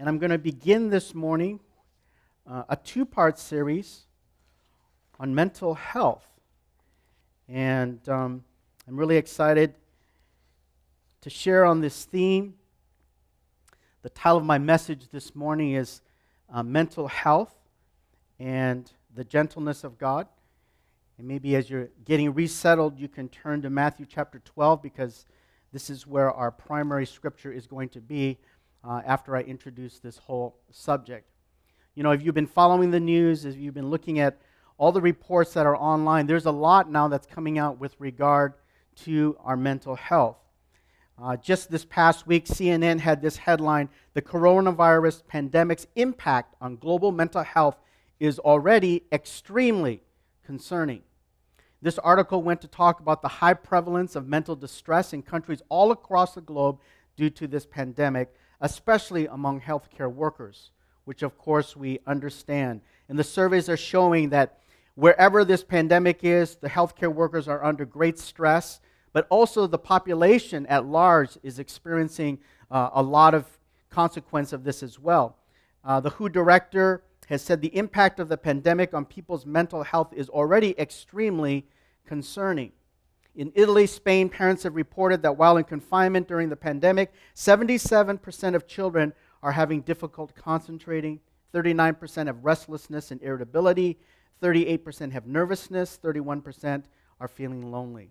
And I'm going to begin this morning uh, a two part series on mental health. And um, I'm really excited to share on this theme. The title of my message this morning is uh, Mental Health and the Gentleness of God. And maybe as you're getting resettled, you can turn to Matthew chapter 12 because this is where our primary scripture is going to be uh, after I introduce this whole subject. You know, if you've been following the news, if you've been looking at all the reports that are online, there's a lot now that's coming out with regard to our mental health. Uh, just this past week, CNN had this headline The coronavirus pandemic's impact on global mental health is already extremely concerning. This article went to talk about the high prevalence of mental distress in countries all across the globe due to this pandemic, especially among healthcare workers, which of course we understand. And the surveys are showing that wherever this pandemic is, the healthcare workers are under great stress, but also the population at large is experiencing uh, a lot of consequence of this as well. Uh, the WHO director has said the impact of the pandemic on people's mental health is already extremely concerning. In Italy, Spain, parents have reported that while in confinement during the pandemic, 77% of children are having difficult concentrating, 39% have restlessness and irritability, 38% have nervousness, 31% are feeling lonely.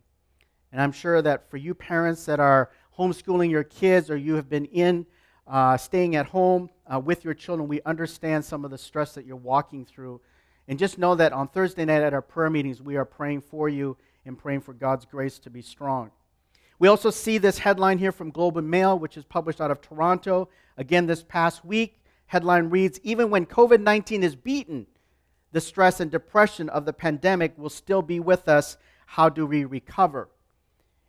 And I'm sure that for you parents that are homeschooling your kids or you have been in uh, staying at home uh, with your children, we understand some of the stress that you're walking through. And just know that on Thursday night at our prayer meetings, we are praying for you and praying for God's grace to be strong. We also see this headline here from Globe and Mail, which is published out of Toronto. Again, this past week, headline reads Even when COVID 19 is beaten, the stress and depression of the pandemic will still be with us. How do we recover?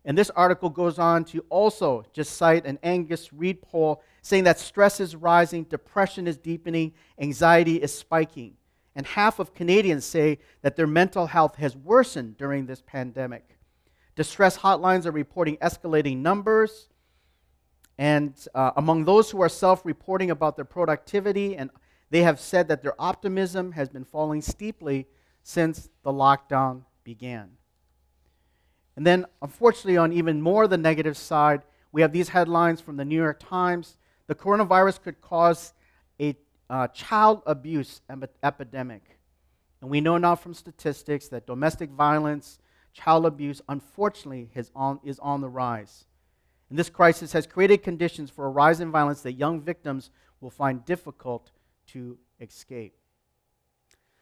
And this article goes on to also just cite an Angus Reid poll saying that stress is rising, depression is deepening, anxiety is spiking. And half of Canadians say that their mental health has worsened during this pandemic. Distress hotlines are reporting escalating numbers. And uh, among those who are self reporting about their productivity, and they have said that their optimism has been falling steeply since the lockdown began. And then, unfortunately, on even more the negative side, we have these headlines from the New York Times. The coronavirus could cause uh, child abuse epidemic. And we know now from statistics that domestic violence, child abuse, unfortunately, on, is on the rise. And this crisis has created conditions for a rise in violence that young victims will find difficult to escape.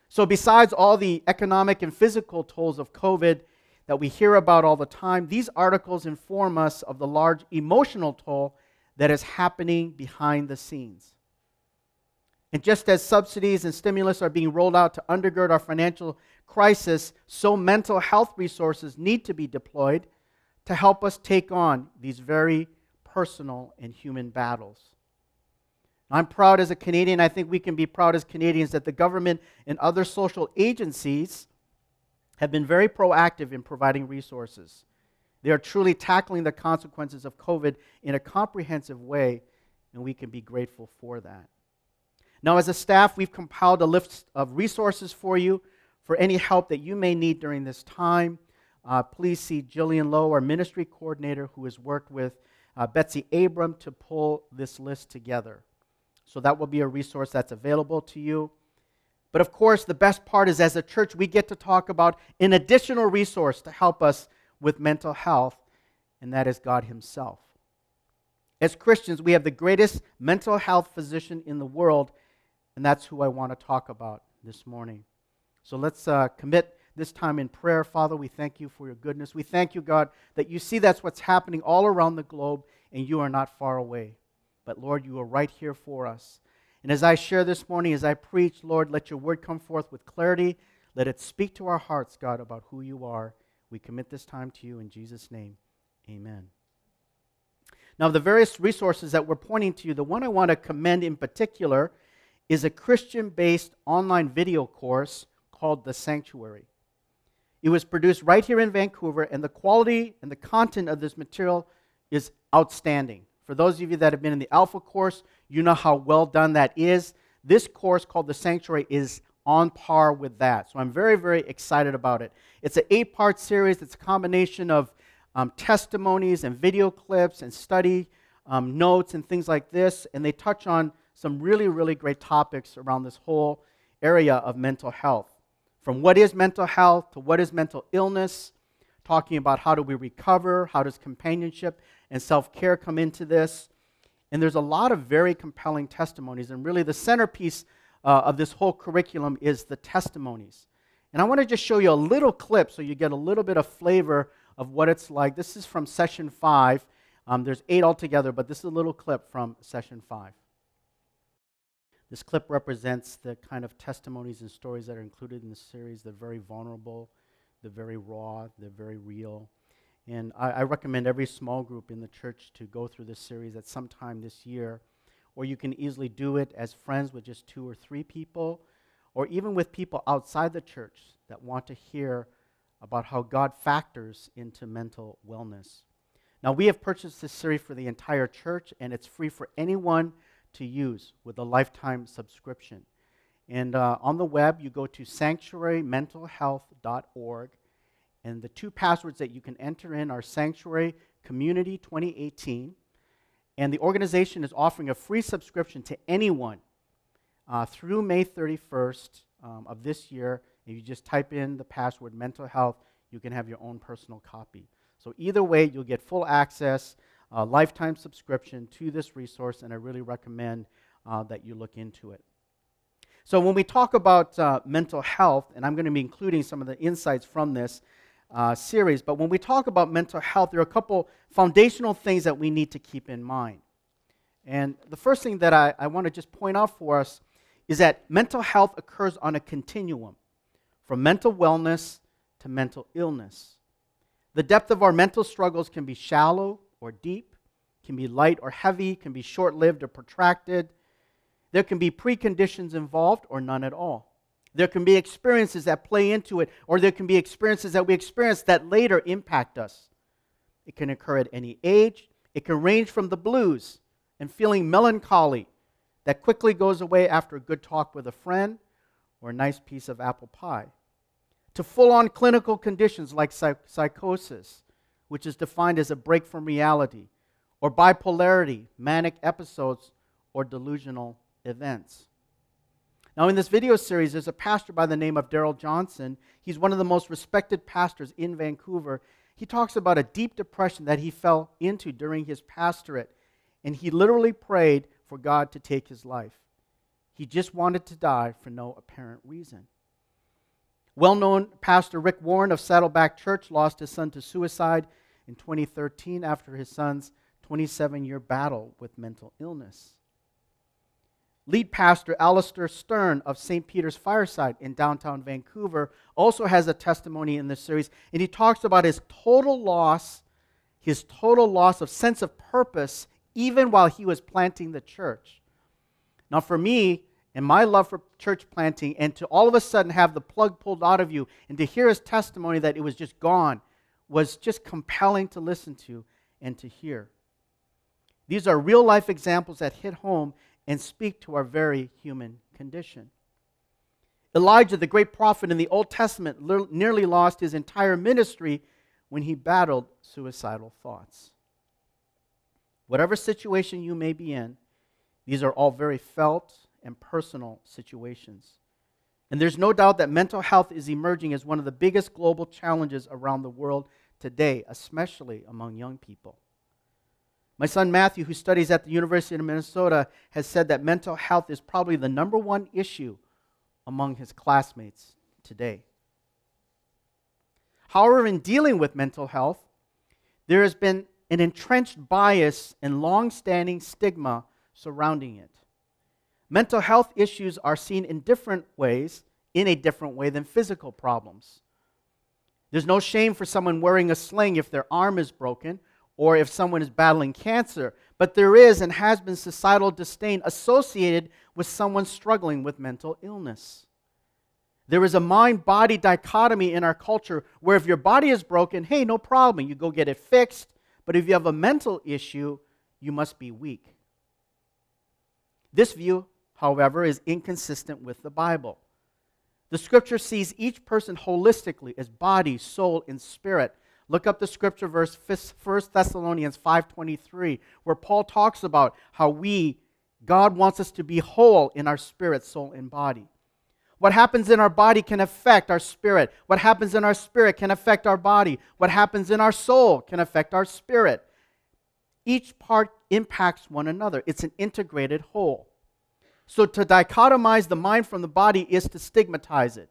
So, besides all the economic and physical tolls of COVID, that we hear about all the time, these articles inform us of the large emotional toll that is happening behind the scenes. And just as subsidies and stimulus are being rolled out to undergird our financial crisis, so mental health resources need to be deployed to help us take on these very personal and human battles. I'm proud as a Canadian, I think we can be proud as Canadians that the government and other social agencies have been very proactive in providing resources. They are truly tackling the consequences of COVID in a comprehensive way, and we can be grateful for that. Now, as a staff, we've compiled a list of resources for you for any help that you may need during this time. Uh, please see Jillian Lowe, our ministry coordinator, who has worked with uh, Betsy Abram to pull this list together. So that will be a resource that's available to you. But of course, the best part is as a church, we get to talk about an additional resource to help us with mental health, and that is God Himself. As Christians, we have the greatest mental health physician in the world, and that's who I want to talk about this morning. So let's uh, commit this time in prayer. Father, we thank you for your goodness. We thank you, God, that you see that's what's happening all around the globe, and you are not far away. But Lord, you are right here for us. And as I share this morning, as I preach, Lord, let your word come forth with clarity. Let it speak to our hearts, God, about who you are. We commit this time to you in Jesus' name. Amen. Now, the various resources that we're pointing to you, the one I want to commend in particular is a Christian based online video course called The Sanctuary. It was produced right here in Vancouver, and the quality and the content of this material is outstanding For those of you that have been in the Alpha course, you know how well done that is. This course called The Sanctuary is on par with that. So I'm very, very excited about it. It's an eight part series, it's a combination of um, testimonies and video clips and study um, notes and things like this. And they touch on some really, really great topics around this whole area of mental health. From what is mental health to what is mental illness, talking about how do we recover, how does companionship and self care come into this. And there's a lot of very compelling testimonies. And really, the centerpiece uh, of this whole curriculum is the testimonies. And I want to just show you a little clip so you get a little bit of flavor of what it's like. This is from session five. Um, there's eight altogether, but this is a little clip from session five. This clip represents the kind of testimonies and stories that are included in the series. They're very vulnerable, they're very raw, they're very real. And I, I, recommend every small group in the church to go through this series at some time this year. Or you can easily do it as friends with just two or three people, or even with people outside the church that want to hear about how God factors into mental wellness. Now, we have purchased this series for the entire church, and it's free for anyone to use with a lifetime subscription. And uh, on the web, you go to sanctuarymentalhealth.org and the two passwords that you can enter in are Sanctuary Community 2018. And the organization is offering a free subscription to anyone uh, through May 31st um, of this year. If you just type in the password mental health, you can have your own personal copy. So, either way, you'll get full access, uh, lifetime subscription to this resource, and I really recommend uh, that you look into it. So, when we talk about uh, mental health, and I'm going to be including some of the insights from this, uh, series. But when we talk about mental health, there are a couple foundational things that we need to keep in mind. And the first thing that I, I want to just point out for us is that mental health occurs on a continuum from mental wellness to mental illness. The depth of our mental struggles can be shallow or deep, can be light or heavy, can be short lived or protracted. There can be preconditions involved or none at all. There can be experiences that play into it, or there can be experiences that we experience that later impact us. It can occur at any age. It can range from the blues and feeling melancholy that quickly goes away after a good talk with a friend or a nice piece of apple pie, to full on clinical conditions like psych- psychosis, which is defined as a break from reality, or bipolarity, manic episodes, or delusional events. Now, in this video series, there's a pastor by the name of Darrell Johnson. He's one of the most respected pastors in Vancouver. He talks about a deep depression that he fell into during his pastorate, and he literally prayed for God to take his life. He just wanted to die for no apparent reason. Well known pastor Rick Warren of Saddleback Church lost his son to suicide in 2013 after his son's 27 year battle with mental illness. Lead pastor Alastair Sterne of St. Peter's Fireside in downtown Vancouver also has a testimony in this series, and he talks about his total loss, his total loss of sense of purpose, even while he was planting the church. Now, for me, and my love for church planting, and to all of a sudden have the plug pulled out of you, and to hear his testimony that it was just gone, was just compelling to listen to and to hear. These are real life examples that hit home and speak to our very human condition. Elijah, the great prophet in the Old Testament, nearly lost his entire ministry when he battled suicidal thoughts. Whatever situation you may be in, these are all very felt and personal situations. And there's no doubt that mental health is emerging as one of the biggest global challenges around the world today, especially among young people. My son Matthew, who studies at the University of Minnesota, has said that mental health is probably the number one issue among his classmates today. However, in dealing with mental health, there has been an entrenched bias and long standing stigma surrounding it. Mental health issues are seen in different ways, in a different way than physical problems. There's no shame for someone wearing a sling if their arm is broken or if someone is battling cancer. But there is and has been societal disdain associated with someone struggling with mental illness. There is a mind body dichotomy in our culture where if your body is broken, hey, no problem, you go get it fixed. But if you have a mental issue, you must be weak. This view, however, is inconsistent with the Bible. The scripture sees each person holistically as body, soul, and spirit. Look up the scripture verse 1 Thessalonians 5:23 where Paul talks about how we God wants us to be whole in our spirit, soul, and body. What happens in our body can affect our spirit. What happens in our spirit can affect our body. What happens in our soul can affect our spirit. Each part impacts one another. It's an integrated whole. So to dichotomize the mind from the body is to stigmatize it.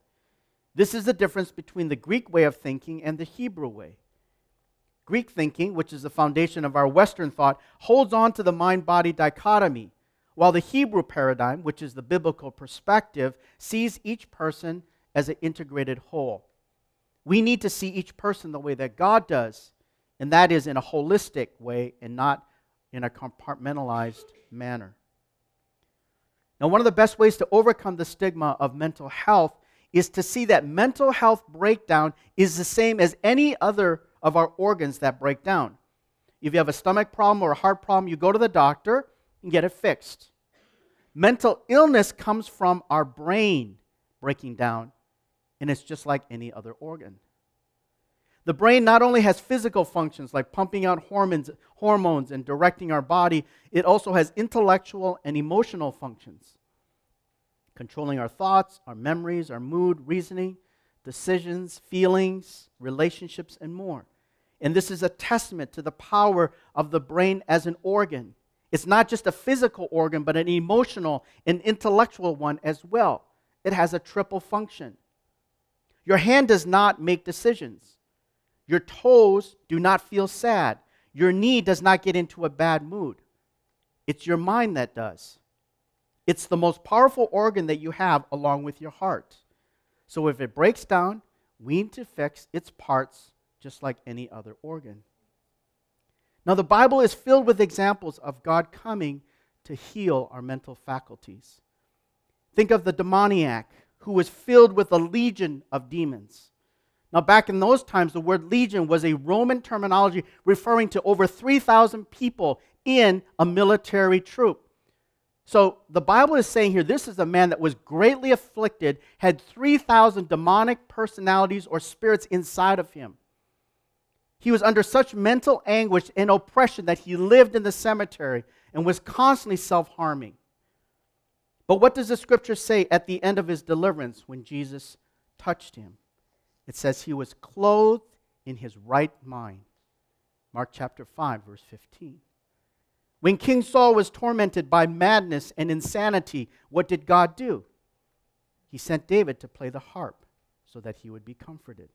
This is the difference between the Greek way of thinking and the Hebrew way. Greek thinking, which is the foundation of our Western thought, holds on to the mind body dichotomy, while the Hebrew paradigm, which is the biblical perspective, sees each person as an integrated whole. We need to see each person the way that God does, and that is in a holistic way and not in a compartmentalized manner. Now, one of the best ways to overcome the stigma of mental health is to see that mental health breakdown is the same as any other of our organs that break down. If you have a stomach problem or a heart problem, you go to the doctor and get it fixed. Mental illness comes from our brain breaking down, and it's just like any other organ. The brain not only has physical functions like pumping out hormones, hormones and directing our body, it also has intellectual and emotional functions, controlling our thoughts, our memories, our mood, reasoning, decisions, feelings, relationships, and more. And this is a testament to the power of the brain as an organ. It's not just a physical organ, but an emotional and intellectual one as well. It has a triple function. Your hand does not make decisions. Your toes do not feel sad. Your knee does not get into a bad mood. It's your mind that does. It's the most powerful organ that you have along with your heart. So if it breaks down, we need to fix its parts just like any other organ. Now, the Bible is filled with examples of God coming to heal our mental faculties. Think of the demoniac who was filled with a legion of demons. Now, back in those times, the word legion was a Roman terminology referring to over 3,000 people in a military troop. So the Bible is saying here this is a man that was greatly afflicted, had 3,000 demonic personalities or spirits inside of him. He was under such mental anguish and oppression that he lived in the cemetery and was constantly self harming. But what does the scripture say at the end of his deliverance when Jesus touched him? It says he was clothed in his right mind. Mark chapter 5, verse 15. When King Saul was tormented by madness and insanity, what did God do? He sent David to play the harp so that he would be comforted.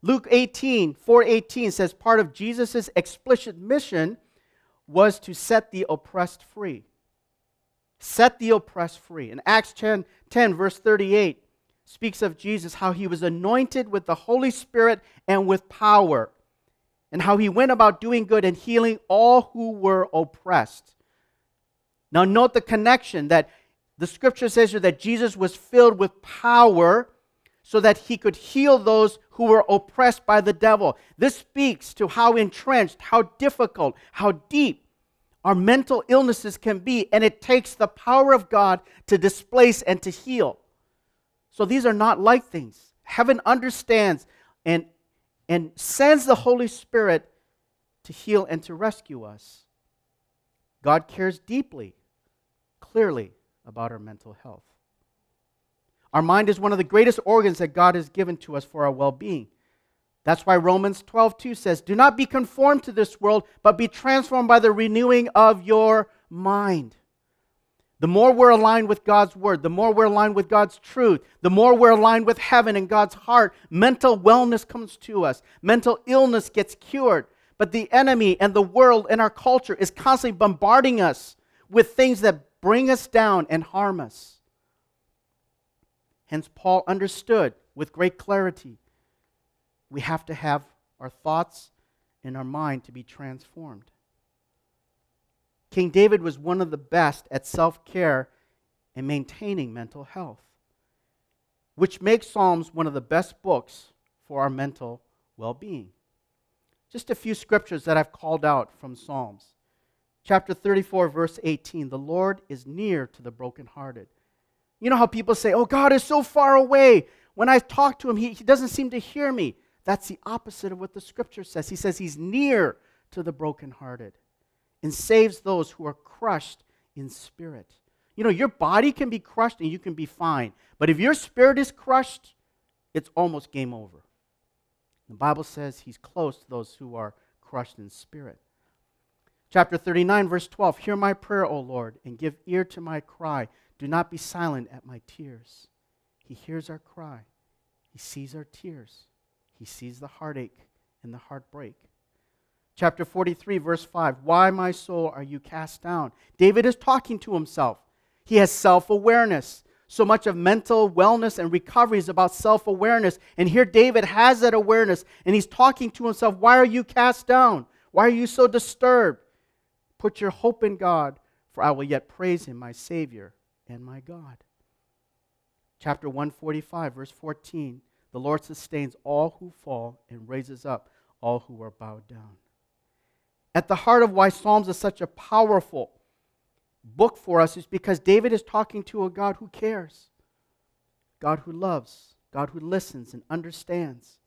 Luke 18, 418 says part of Jesus' explicit mission was to set the oppressed free. Set the oppressed free. In Acts 10, 10 verse 38, speaks of Jesus, how he was anointed with the Holy Spirit and with power, and how he went about doing good and healing all who were oppressed. Now, note the connection that the scripture says here that Jesus was filled with power so that he could heal those who were oppressed by the devil. This speaks to how entrenched, how difficult, how deep our mental illnesses can be, and it takes the power of God to displace and to heal. So these are not light things. Heaven understands and, and sends the Holy Spirit to heal and to rescue us. God cares deeply, clearly, about our mental health. Our mind is one of the greatest organs that God has given to us for our well being. That's why Romans 12, 2 says, Do not be conformed to this world, but be transformed by the renewing of your mind. The more we're aligned with God's word, the more we're aligned with God's truth, the more we're aligned with heaven and God's heart, mental wellness comes to us. Mental illness gets cured. But the enemy and the world and our culture is constantly bombarding us with things that bring us down and harm us. Hence, Paul understood with great clarity we have to have our thoughts and our mind to be transformed. King David was one of the best at self care and maintaining mental health, which makes Psalms one of the best books for our mental well being. Just a few scriptures that I've called out from Psalms. Chapter 34, verse 18 The Lord is near to the brokenhearted. You know how people say, Oh, God is so far away. When I talk to him, he, he doesn't seem to hear me. That's the opposite of what the scripture says. He says he's near to the brokenhearted and saves those who are crushed in spirit. You know, your body can be crushed and you can be fine. But if your spirit is crushed, it's almost game over. The Bible says he's close to those who are crushed in spirit. Chapter 39, verse 12 Hear my prayer, O Lord, and give ear to my cry. Do not be silent at my tears. He hears our cry, He sees our tears, He sees the heartache and the heartbreak. Chapter 43, verse 5 Why, my soul, are you cast down? David is talking to himself. He has self awareness. So much of mental wellness and recovery is about self awareness. And here David has that awareness and he's talking to himself Why are you cast down? Why are you so disturbed? Put your hope in God, for I will yet praise him, my Savior and my God. Chapter 145, verse 14 The Lord sustains all who fall and raises up all who are bowed down. At the heart of why Psalms is such a powerful book for us is because David is talking to a God who cares, God who loves, God who listens and understands,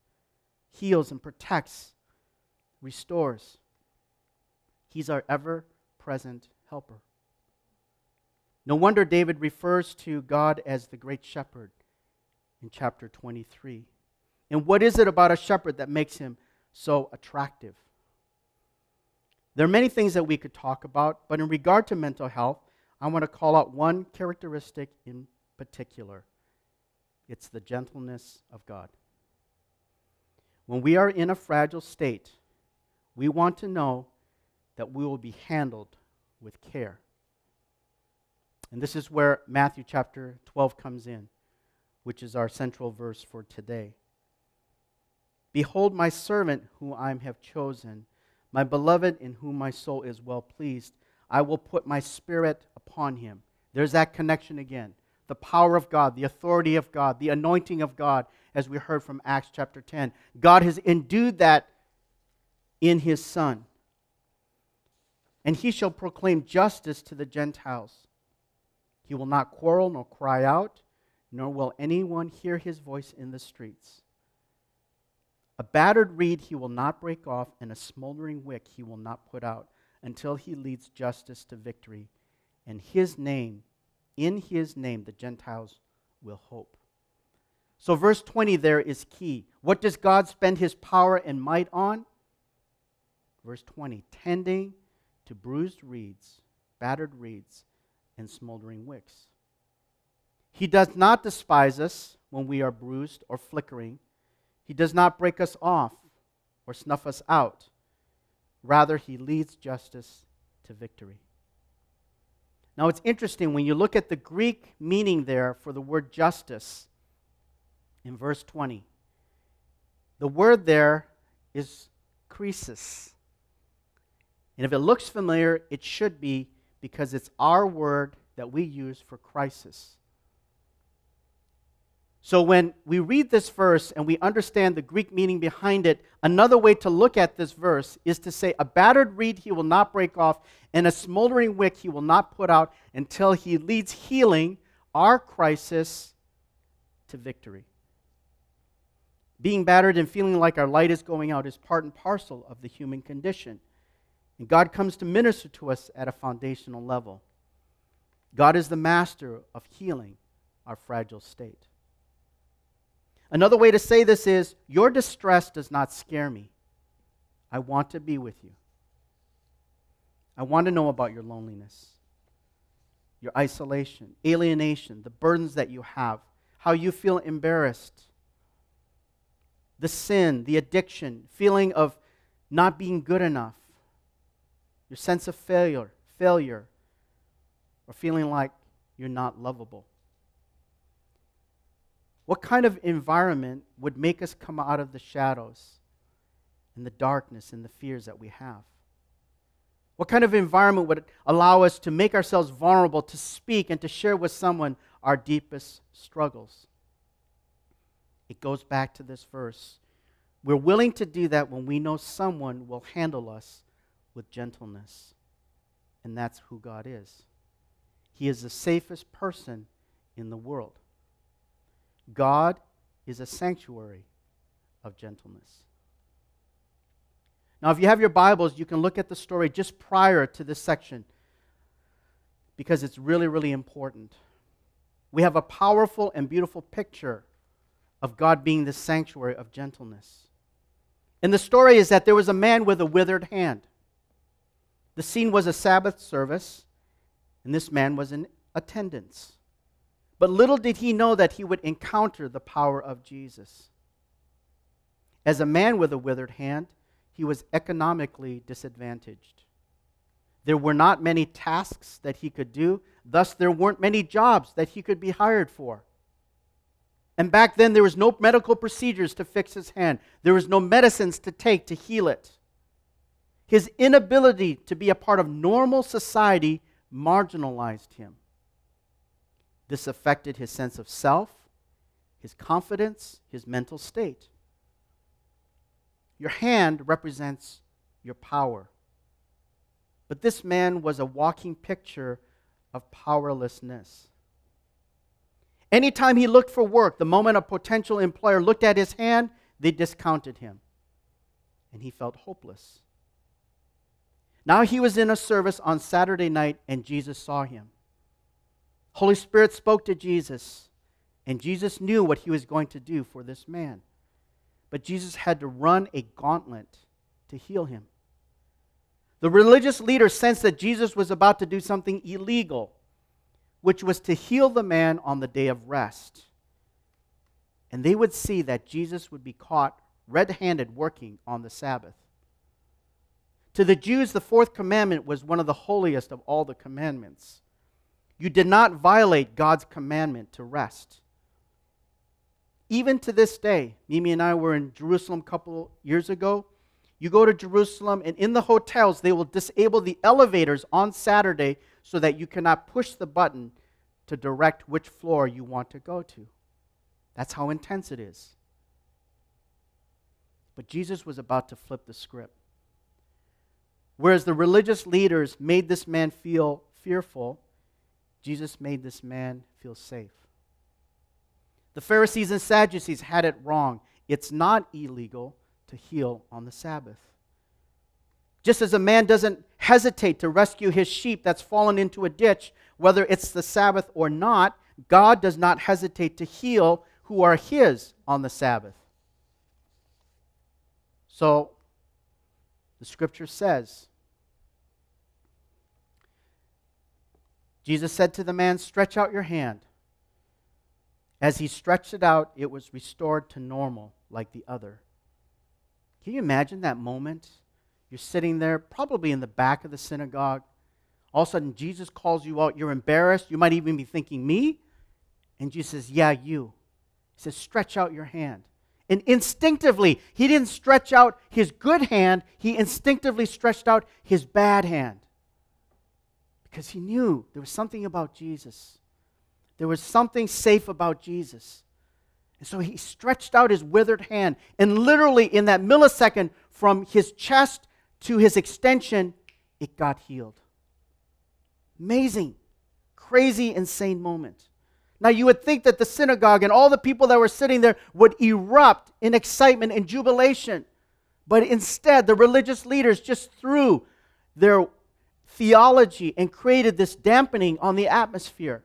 heals and protects, restores. He's our ever present helper. No wonder David refers to God as the great shepherd in chapter 23. And what is it about a shepherd that makes him so attractive? There are many things that we could talk about, but in regard to mental health, I want to call out one characteristic in particular it's the gentleness of God. When we are in a fragile state, we want to know that we will be handled with care. And this is where Matthew chapter 12 comes in, which is our central verse for today. Behold, my servant whom I have chosen my beloved, in whom my soul is well pleased, I will put my spirit upon him. There's that connection again. The power of God, the authority of God, the anointing of God, as we heard from Acts chapter 10. God has endued that in his Son. And he shall proclaim justice to the Gentiles. He will not quarrel nor cry out, nor will anyone hear his voice in the streets. A battered reed he will not break off, and a smoldering wick he will not put out until he leads justice to victory. And his name, in his name, the Gentiles will hope. So, verse 20 there is key. What does God spend his power and might on? Verse 20 tending to bruised reeds, battered reeds, and smoldering wicks. He does not despise us when we are bruised or flickering he does not break us off or snuff us out. Rather, he leads justice to victory. Now, it's interesting when you look at the Greek meaning there for the word justice in verse 20. The word there is krisis. And if it looks familiar, it should be because it's our word that we use for crisis. So when we read this verse and we understand the Greek meaning behind it, another way to look at this verse is to say, A battered reed he will not break off, and a smoldering wick he will not put out until he leads healing, our crisis, to victory. Being battered and feeling like our light is going out is part and parcel of the human condition. And God comes to minister to us at a foundational level. God is the master of healing our fragile state. Another way to say this is Your distress does not scare me. I want to be with you. I want to know about your loneliness, your isolation, alienation, the burdens that you have, how you feel embarrassed, the sin, the addiction, feeling of not being good enough, your sense of failure, failure, or feeling like you're not lovable. What kind of environment would make us come out of the shadows and the darkness and the fears that we have? What kind of environment would allow us to make ourselves vulnerable, to speak and to share with someone our deepest struggles? It goes back to this verse. We're willing to do that when we know someone will handle us with gentleness. And that's who God is. He is the safest person in the world. God is a sanctuary of gentleness. Now, if you have your Bibles, you can look at the story just prior to this section because it's really, really important. We have a powerful and beautiful picture of God being the sanctuary of gentleness. And the story is that there was a man with a withered hand. The scene was a Sabbath service, and this man was in attendance. But little did he know that he would encounter the power of Jesus. As a man with a withered hand, he was economically disadvantaged. There were not many tasks that he could do, thus, there weren't many jobs that he could be hired for. And back then, there was no medical procedures to fix his hand, there was no medicines to take to heal it. His inability to be a part of normal society marginalized him. This affected his sense of self, his confidence, his mental state. Your hand represents your power. But this man was a walking picture of powerlessness. Anytime he looked for work, the moment a potential employer looked at his hand, they discounted him. And he felt hopeless. Now he was in a service on Saturday night, and Jesus saw him. Holy Spirit spoke to Jesus, and Jesus knew what he was going to do for this man. But Jesus had to run a gauntlet to heal him. The religious leaders sensed that Jesus was about to do something illegal, which was to heal the man on the day of rest. And they would see that Jesus would be caught red handed working on the Sabbath. To the Jews, the fourth commandment was one of the holiest of all the commandments. You did not violate God's commandment to rest. Even to this day, Mimi and I were in Jerusalem a couple years ago. You go to Jerusalem, and in the hotels, they will disable the elevators on Saturday so that you cannot push the button to direct which floor you want to go to. That's how intense it is. But Jesus was about to flip the script. Whereas the religious leaders made this man feel fearful, Jesus made this man feel safe. The Pharisees and Sadducees had it wrong. It's not illegal to heal on the Sabbath. Just as a man doesn't hesitate to rescue his sheep that's fallen into a ditch, whether it's the Sabbath or not, God does not hesitate to heal who are his on the Sabbath. So, the scripture says Jesus said to the man, Stretch out your hand. As he stretched it out, it was restored to normal like the other. Can you imagine that moment? You're sitting there, probably in the back of the synagogue. All of a sudden, Jesus calls you out. You're embarrassed. You might even be thinking, Me? And Jesus says, Yeah, you. He says, Stretch out your hand. And instinctively, he didn't stretch out his good hand, he instinctively stretched out his bad hand because he knew there was something about Jesus. There was something safe about Jesus. And so he stretched out his withered hand, and literally in that millisecond from his chest to his extension, it got healed. Amazing, crazy, insane moment. Now, you would think that the synagogue and all the people that were sitting there would erupt in excitement and jubilation. But instead, the religious leaders just threw their theology and created this dampening on the atmosphere.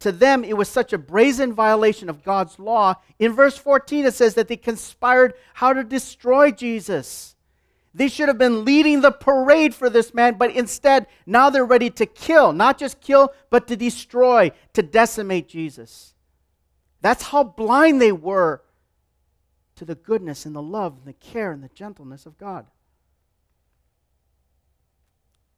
To them, it was such a brazen violation of God's law. In verse 14, it says that they conspired how to destroy Jesus. They should have been leading the parade for this man, but instead, now they're ready to kill. Not just kill, but to destroy, to decimate Jesus. That's how blind they were to the goodness and the love and the care and the gentleness of God.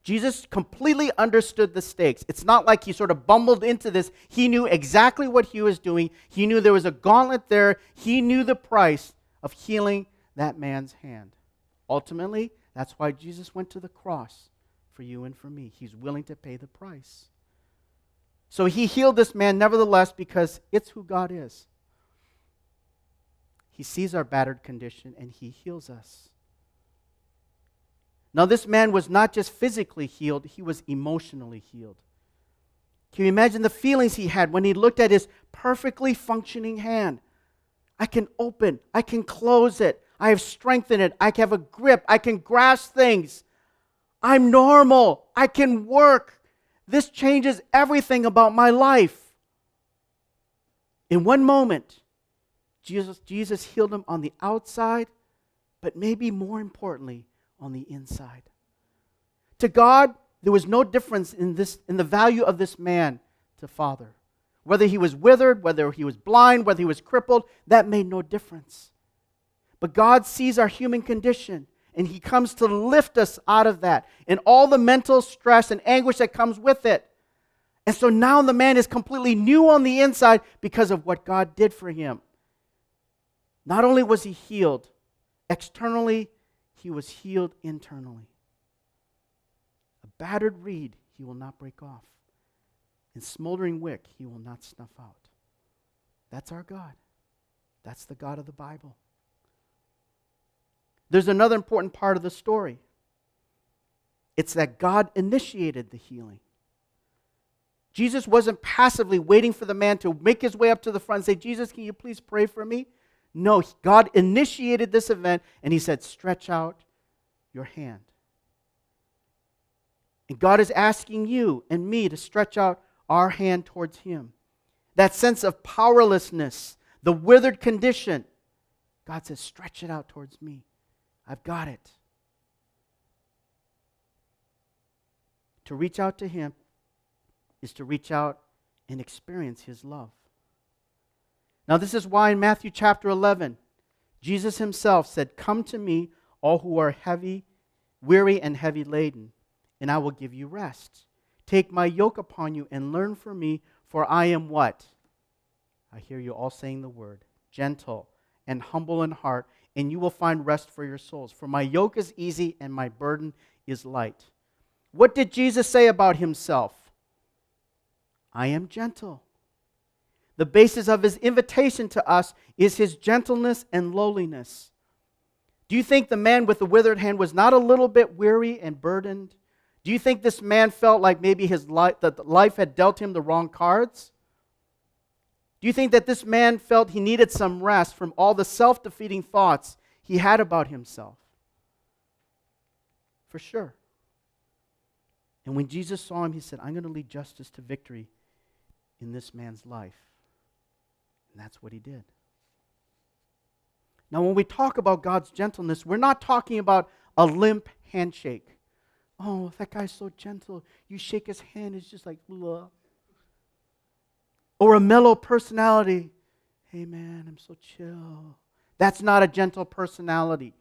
Jesus completely understood the stakes. It's not like he sort of bumbled into this. He knew exactly what he was doing. He knew there was a gauntlet there. He knew the price of healing that man's hand. Ultimately, that's why Jesus went to the cross for you and for me. He's willing to pay the price. So he healed this man nevertheless because it's who God is. He sees our battered condition and he heals us. Now, this man was not just physically healed, he was emotionally healed. Can you imagine the feelings he had when he looked at his perfectly functioning hand? I can open, I can close it, I have strength in it, I have a grip, I can grasp things. I'm normal, I can work. This changes everything about my life. In one moment, Jesus, Jesus healed him on the outside, but maybe more importantly, on the inside. To God, there was no difference in, this, in the value of this man to Father. Whether he was withered, whether he was blind, whether he was crippled, that made no difference. But God sees our human condition, and he comes to lift us out of that and all the mental stress and anguish that comes with it. And so now the man is completely new on the inside because of what God did for him. Not only was he healed externally, he was healed internally. A battered reed he will not break off, and smoldering wick he will not snuff out. That's our God. That's the God of the Bible. There's another important part of the story it's that God initiated the healing. Jesus wasn't passively waiting for the man to make his way up to the front and say, Jesus, can you please pray for me? No, God initiated this event and he said, Stretch out your hand. And God is asking you and me to stretch out our hand towards him. That sense of powerlessness, the withered condition, God says, Stretch it out towards me. I've got it. To reach out to him is to reach out and experience his love. Now, this is why in Matthew chapter 11, Jesus himself said, Come to me, all who are heavy, weary, and heavy laden, and I will give you rest. Take my yoke upon you and learn from me, for I am what? I hear you all saying the word gentle and humble in heart, and you will find rest for your souls. For my yoke is easy and my burden is light. What did Jesus say about himself? I am gentle the basis of his invitation to us is his gentleness and lowliness. Do you think the man with the withered hand was not a little bit weary and burdened? Do you think this man felt like maybe his life, that life had dealt him the wrong cards? Do you think that this man felt he needed some rest from all the self defeating thoughts he had about himself? For sure. And when Jesus saw him, he said, I'm going to lead justice to victory in this man's life. And that's what he did. Now, when we talk about God's gentleness, we're not talking about a limp handshake. Oh, that guy's so gentle. You shake his hand, it's just like, Blah. or a mellow personality. Hey, man, I'm so chill. That's not a gentle personality.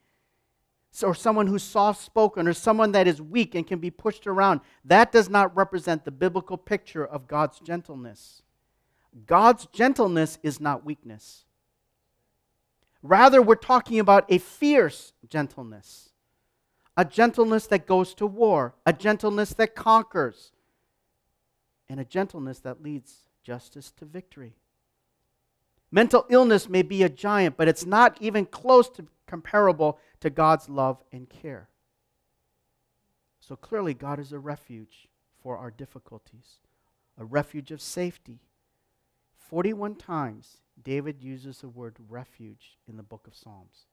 Or someone who's soft spoken, or someone that is weak and can be pushed around. That does not represent the biblical picture of God's gentleness. God's gentleness is not weakness. Rather, we're talking about a fierce gentleness, a gentleness that goes to war, a gentleness that conquers, and a gentleness that leads justice to victory. Mental illness may be a giant, but it's not even close to comparable to God's love and care. So clearly, God is a refuge for our difficulties, a refuge of safety, 41 times, David uses the word refuge in the book of Psalms.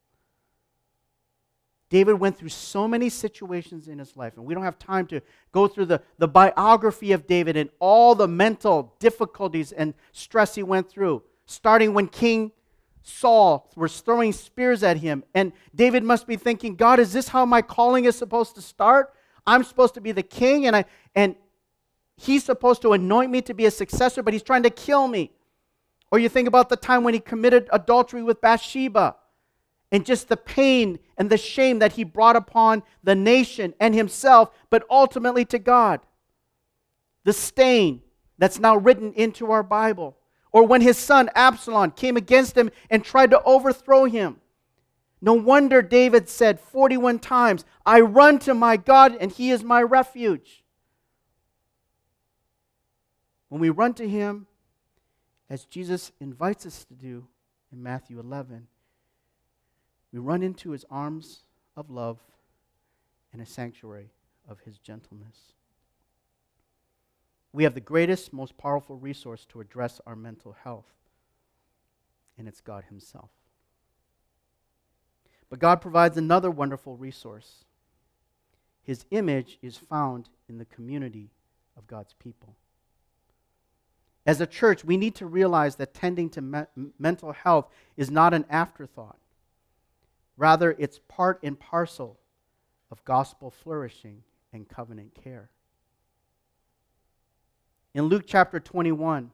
David went through so many situations in his life, and we don't have time to go through the, the biography of David and all the mental difficulties and stress he went through, starting when King Saul was throwing spears at him. And David must be thinking, God, is this how my calling is supposed to start? I'm supposed to be the king, and, I, and he's supposed to anoint me to be a successor, but he's trying to kill me. Or you think about the time when he committed adultery with Bathsheba and just the pain and the shame that he brought upon the nation and himself, but ultimately to God. The stain that's now written into our Bible. Or when his son Absalom came against him and tried to overthrow him. No wonder David said 41 times, I run to my God and he is my refuge. When we run to him, as Jesus invites us to do in Matthew 11, we run into his arms of love and a sanctuary of his gentleness. We have the greatest, most powerful resource to address our mental health, and it's God Himself. But God provides another wonderful resource. His image is found in the community of God's people. As a church, we need to realize that tending to me- mental health is not an afterthought. Rather, it's part and parcel of gospel flourishing and covenant care. In Luke chapter 21,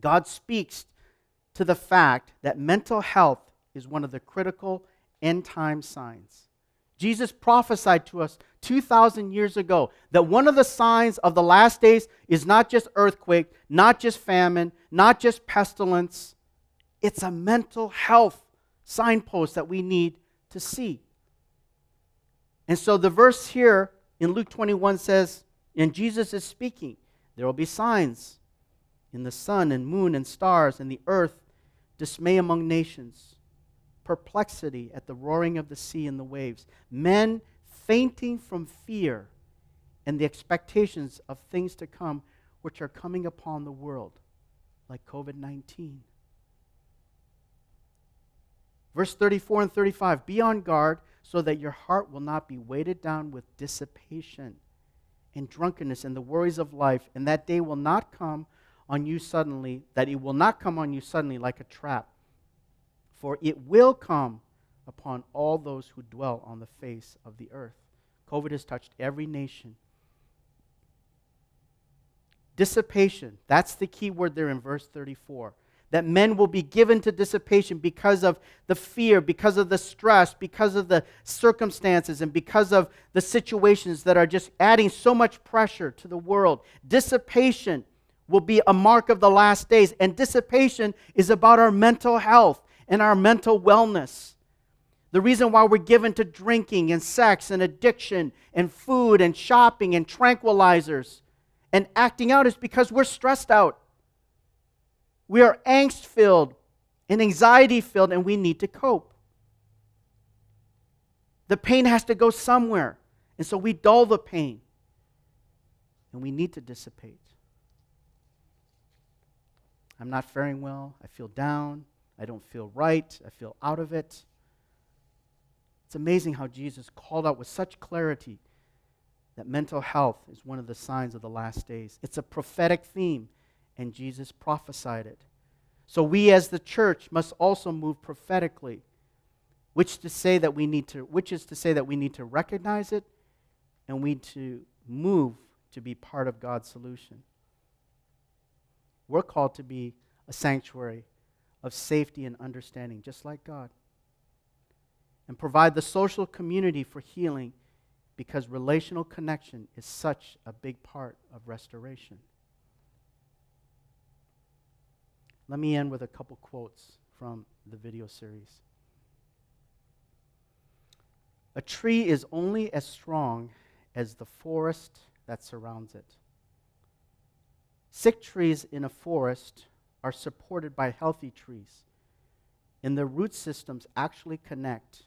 God speaks to the fact that mental health is one of the critical end time signs. Jesus prophesied to us 2,000 years ago that one of the signs of the last days is not just earthquake, not just famine, not just pestilence. It's a mental health signpost that we need to see. And so the verse here in Luke 21 says, and Jesus is speaking, there will be signs in the sun and moon and stars and the earth, dismay among nations, perplexity at the roaring of the sea and the waves, men fainting from fear and the expectations of things to come which are coming upon the world, like COVID 19. Verse 34 and 35 Be on guard so that your heart will not be weighted down with dissipation and drunkenness and the worries of life, and that day will not come on you suddenly, that it will not come on you suddenly like a trap. For it will come upon all those who dwell on the face of the earth. COVID has touched every nation. Dissipation, that's the key word there in verse 34 that men will be given to dissipation because of the fear, because of the stress, because of the circumstances, and because of the situations that are just adding so much pressure to the world. Dissipation will be a mark of the last days, and dissipation is about our mental health and our mental wellness. The reason why we're given to drinking and sex and addiction and food and shopping and tranquilizers and acting out is because we're stressed out. We are angst filled and anxiety filled, and we need to cope. The pain has to go somewhere. And so we dull the pain. And we need to dissipate. I'm not faring well. I feel down. I don't feel right. I feel out of it. It's amazing how Jesus called out with such clarity that mental health is one of the signs of the last days. It's a prophetic theme and Jesus prophesied it. So we as the church must also move prophetically, which to say that we need to which is to say that we need to recognize it and we need to move to be part of God's solution. We're called to be a sanctuary of safety and understanding, just like God. And provide the social community for healing because relational connection is such a big part of restoration. Let me end with a couple quotes from the video series. A tree is only as strong as the forest that surrounds it. Sick trees in a forest are supported by healthy trees, and the root systems actually connect,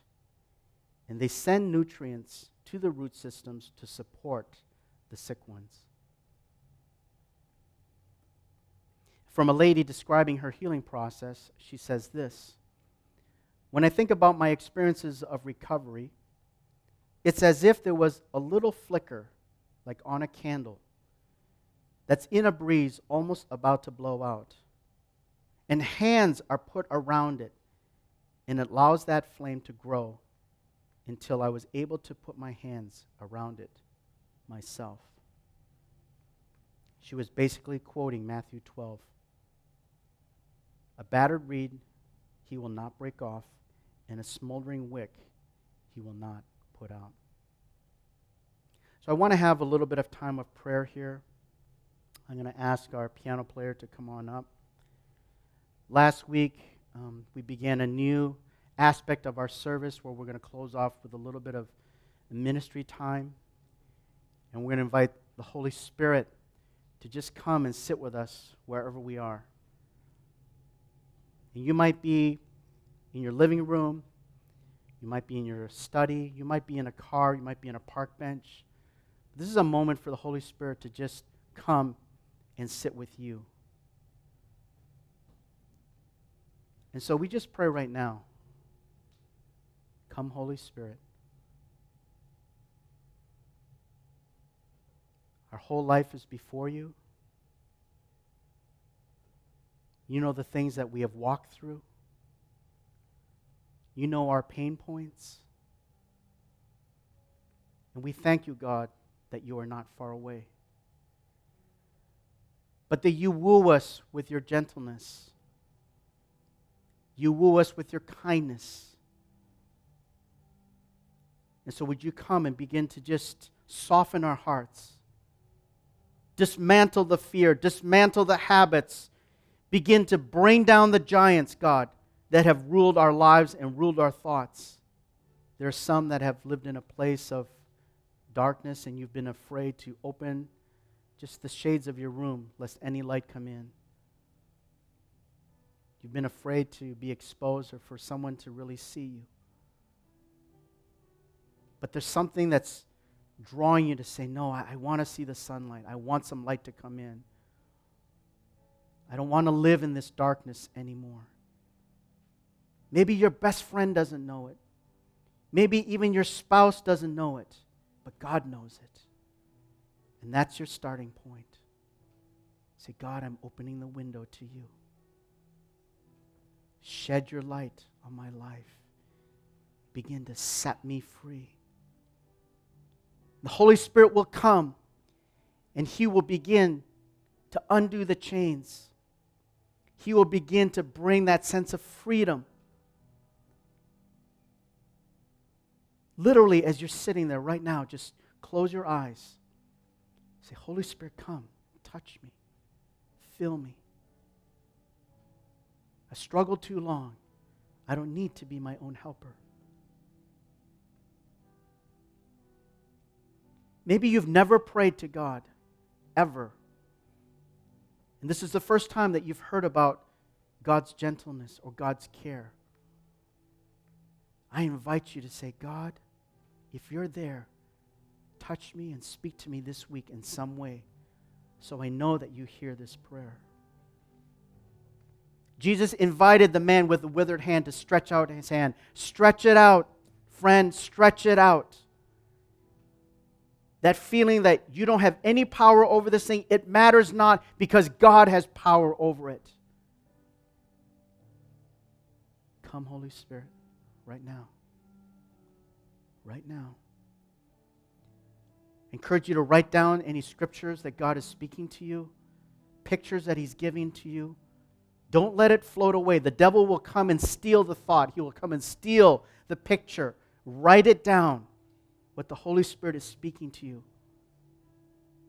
and they send nutrients to the root systems to support the sick ones. from a lady describing her healing process, she says this When I think about my experiences of recovery, it's as if there was a little flicker, like on a candle, that's in a breeze almost about to blow out. And hands are put around it, and it allows that flame to grow until I was able to put my hands around it myself. She was basically quoting Matthew 12. A battered reed he will not break off, and a smoldering wick he will not put out. So I want to have a little bit of time of prayer here. I'm going to ask our piano player to come on up. Last week, um, we began a new aspect of our service where we're going to close off with a little bit of ministry time. And we're going to invite the Holy Spirit to just come and sit with us wherever we are. And you might be in your living room, You might be in your study. You might be in a car. You might be in a park bench. This is a moment for the Holy Spirit to just come and sit with you. And so we just pray right now. Come, Holy Spirit. Our whole life is before you. You know the things that we have walked through. You know our pain points. And we thank you, God, that you are not far away. But that you woo us with your gentleness. You woo us with your kindness. And so, would you come and begin to just soften our hearts? Dismantle the fear, dismantle the habits, begin to bring down the giants, God, that have ruled our lives and ruled our thoughts. There are some that have lived in a place of darkness and you've been afraid to open just the shades of your room lest any light come in. You've been afraid to be exposed or for someone to really see you. But there's something that's drawing you to say, No, I, I want to see the sunlight. I want some light to come in. I don't want to live in this darkness anymore. Maybe your best friend doesn't know it. Maybe even your spouse doesn't know it, but God knows it. And that's your starting point. Say, God, I'm opening the window to you. Shed your light on my life. Begin to set me free. The Holy Spirit will come and He will begin to undo the chains. He will begin to bring that sense of freedom. Literally, as you're sitting there right now, just close your eyes. Say, Holy Spirit, come, touch me, fill me. I struggled too long. I don't need to be my own helper. Maybe you've never prayed to God, ever. And this is the first time that you've heard about God's gentleness or God's care. I invite you to say, God, if you're there, touch me and speak to me this week in some way so I know that you hear this prayer. Jesus invited the man with the withered hand to stretch out his hand. Stretch it out, friend, stretch it out that feeling that you don't have any power over this thing, it matters not because God has power over it. Come, Holy Spirit, right now. Right now. encourage you to write down any scriptures that God is speaking to you, pictures that He's giving to you. Don't let it float away. The devil will come and steal the thought, he will come and steal the picture. Write it down what the Holy Spirit is speaking to you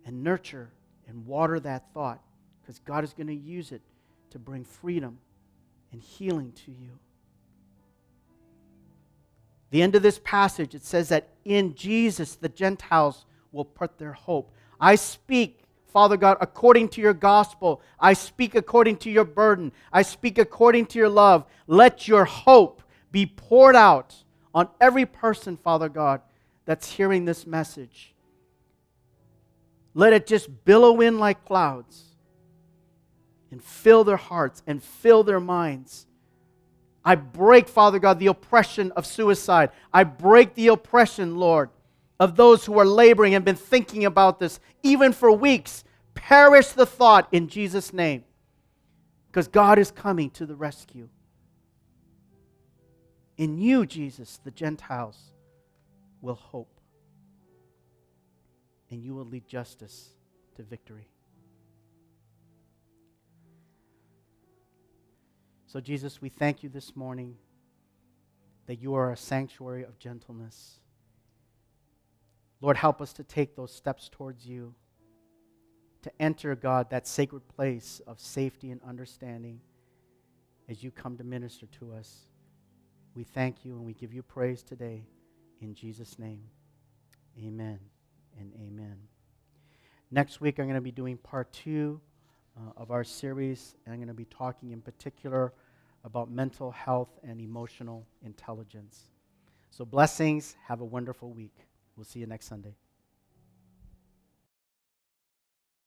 and nurture and water that thought because God is going to use it to bring freedom and healing to you. The end of this passage, it says that in Jesus the Gentiles will put their hope. I speak, Father God, according to your gospel. I speak according to your burden. I speak according to your love. Let your hope be poured out on every person, Father God, that's hearing this message. Let it just billow in like clouds and fill their hearts and fill their minds. I break, Father God, the oppression of suicide. I break the oppression, Lord, of those who are laboring and been thinking about this, even for weeks. Perish the thought in Jesus' name. Because God is coming to the rescue. In you, Jesus, the Gentiles will hope. And you will lead justice to victory. So, Jesus, we thank you this morning that you are a sanctuary of gentleness. Lord, help us to take those steps towards you, to enter, God, that sacred place of safety and understanding as you come to minister to us. We thank you and we give you praise today. In Jesus' name, amen and amen. Next week, I'm going to be doing part two uh, of our series, and I'm going to be talking in particular about mental health and emotional intelligence. So, blessings. Have a wonderful week. We'll see you next Sunday.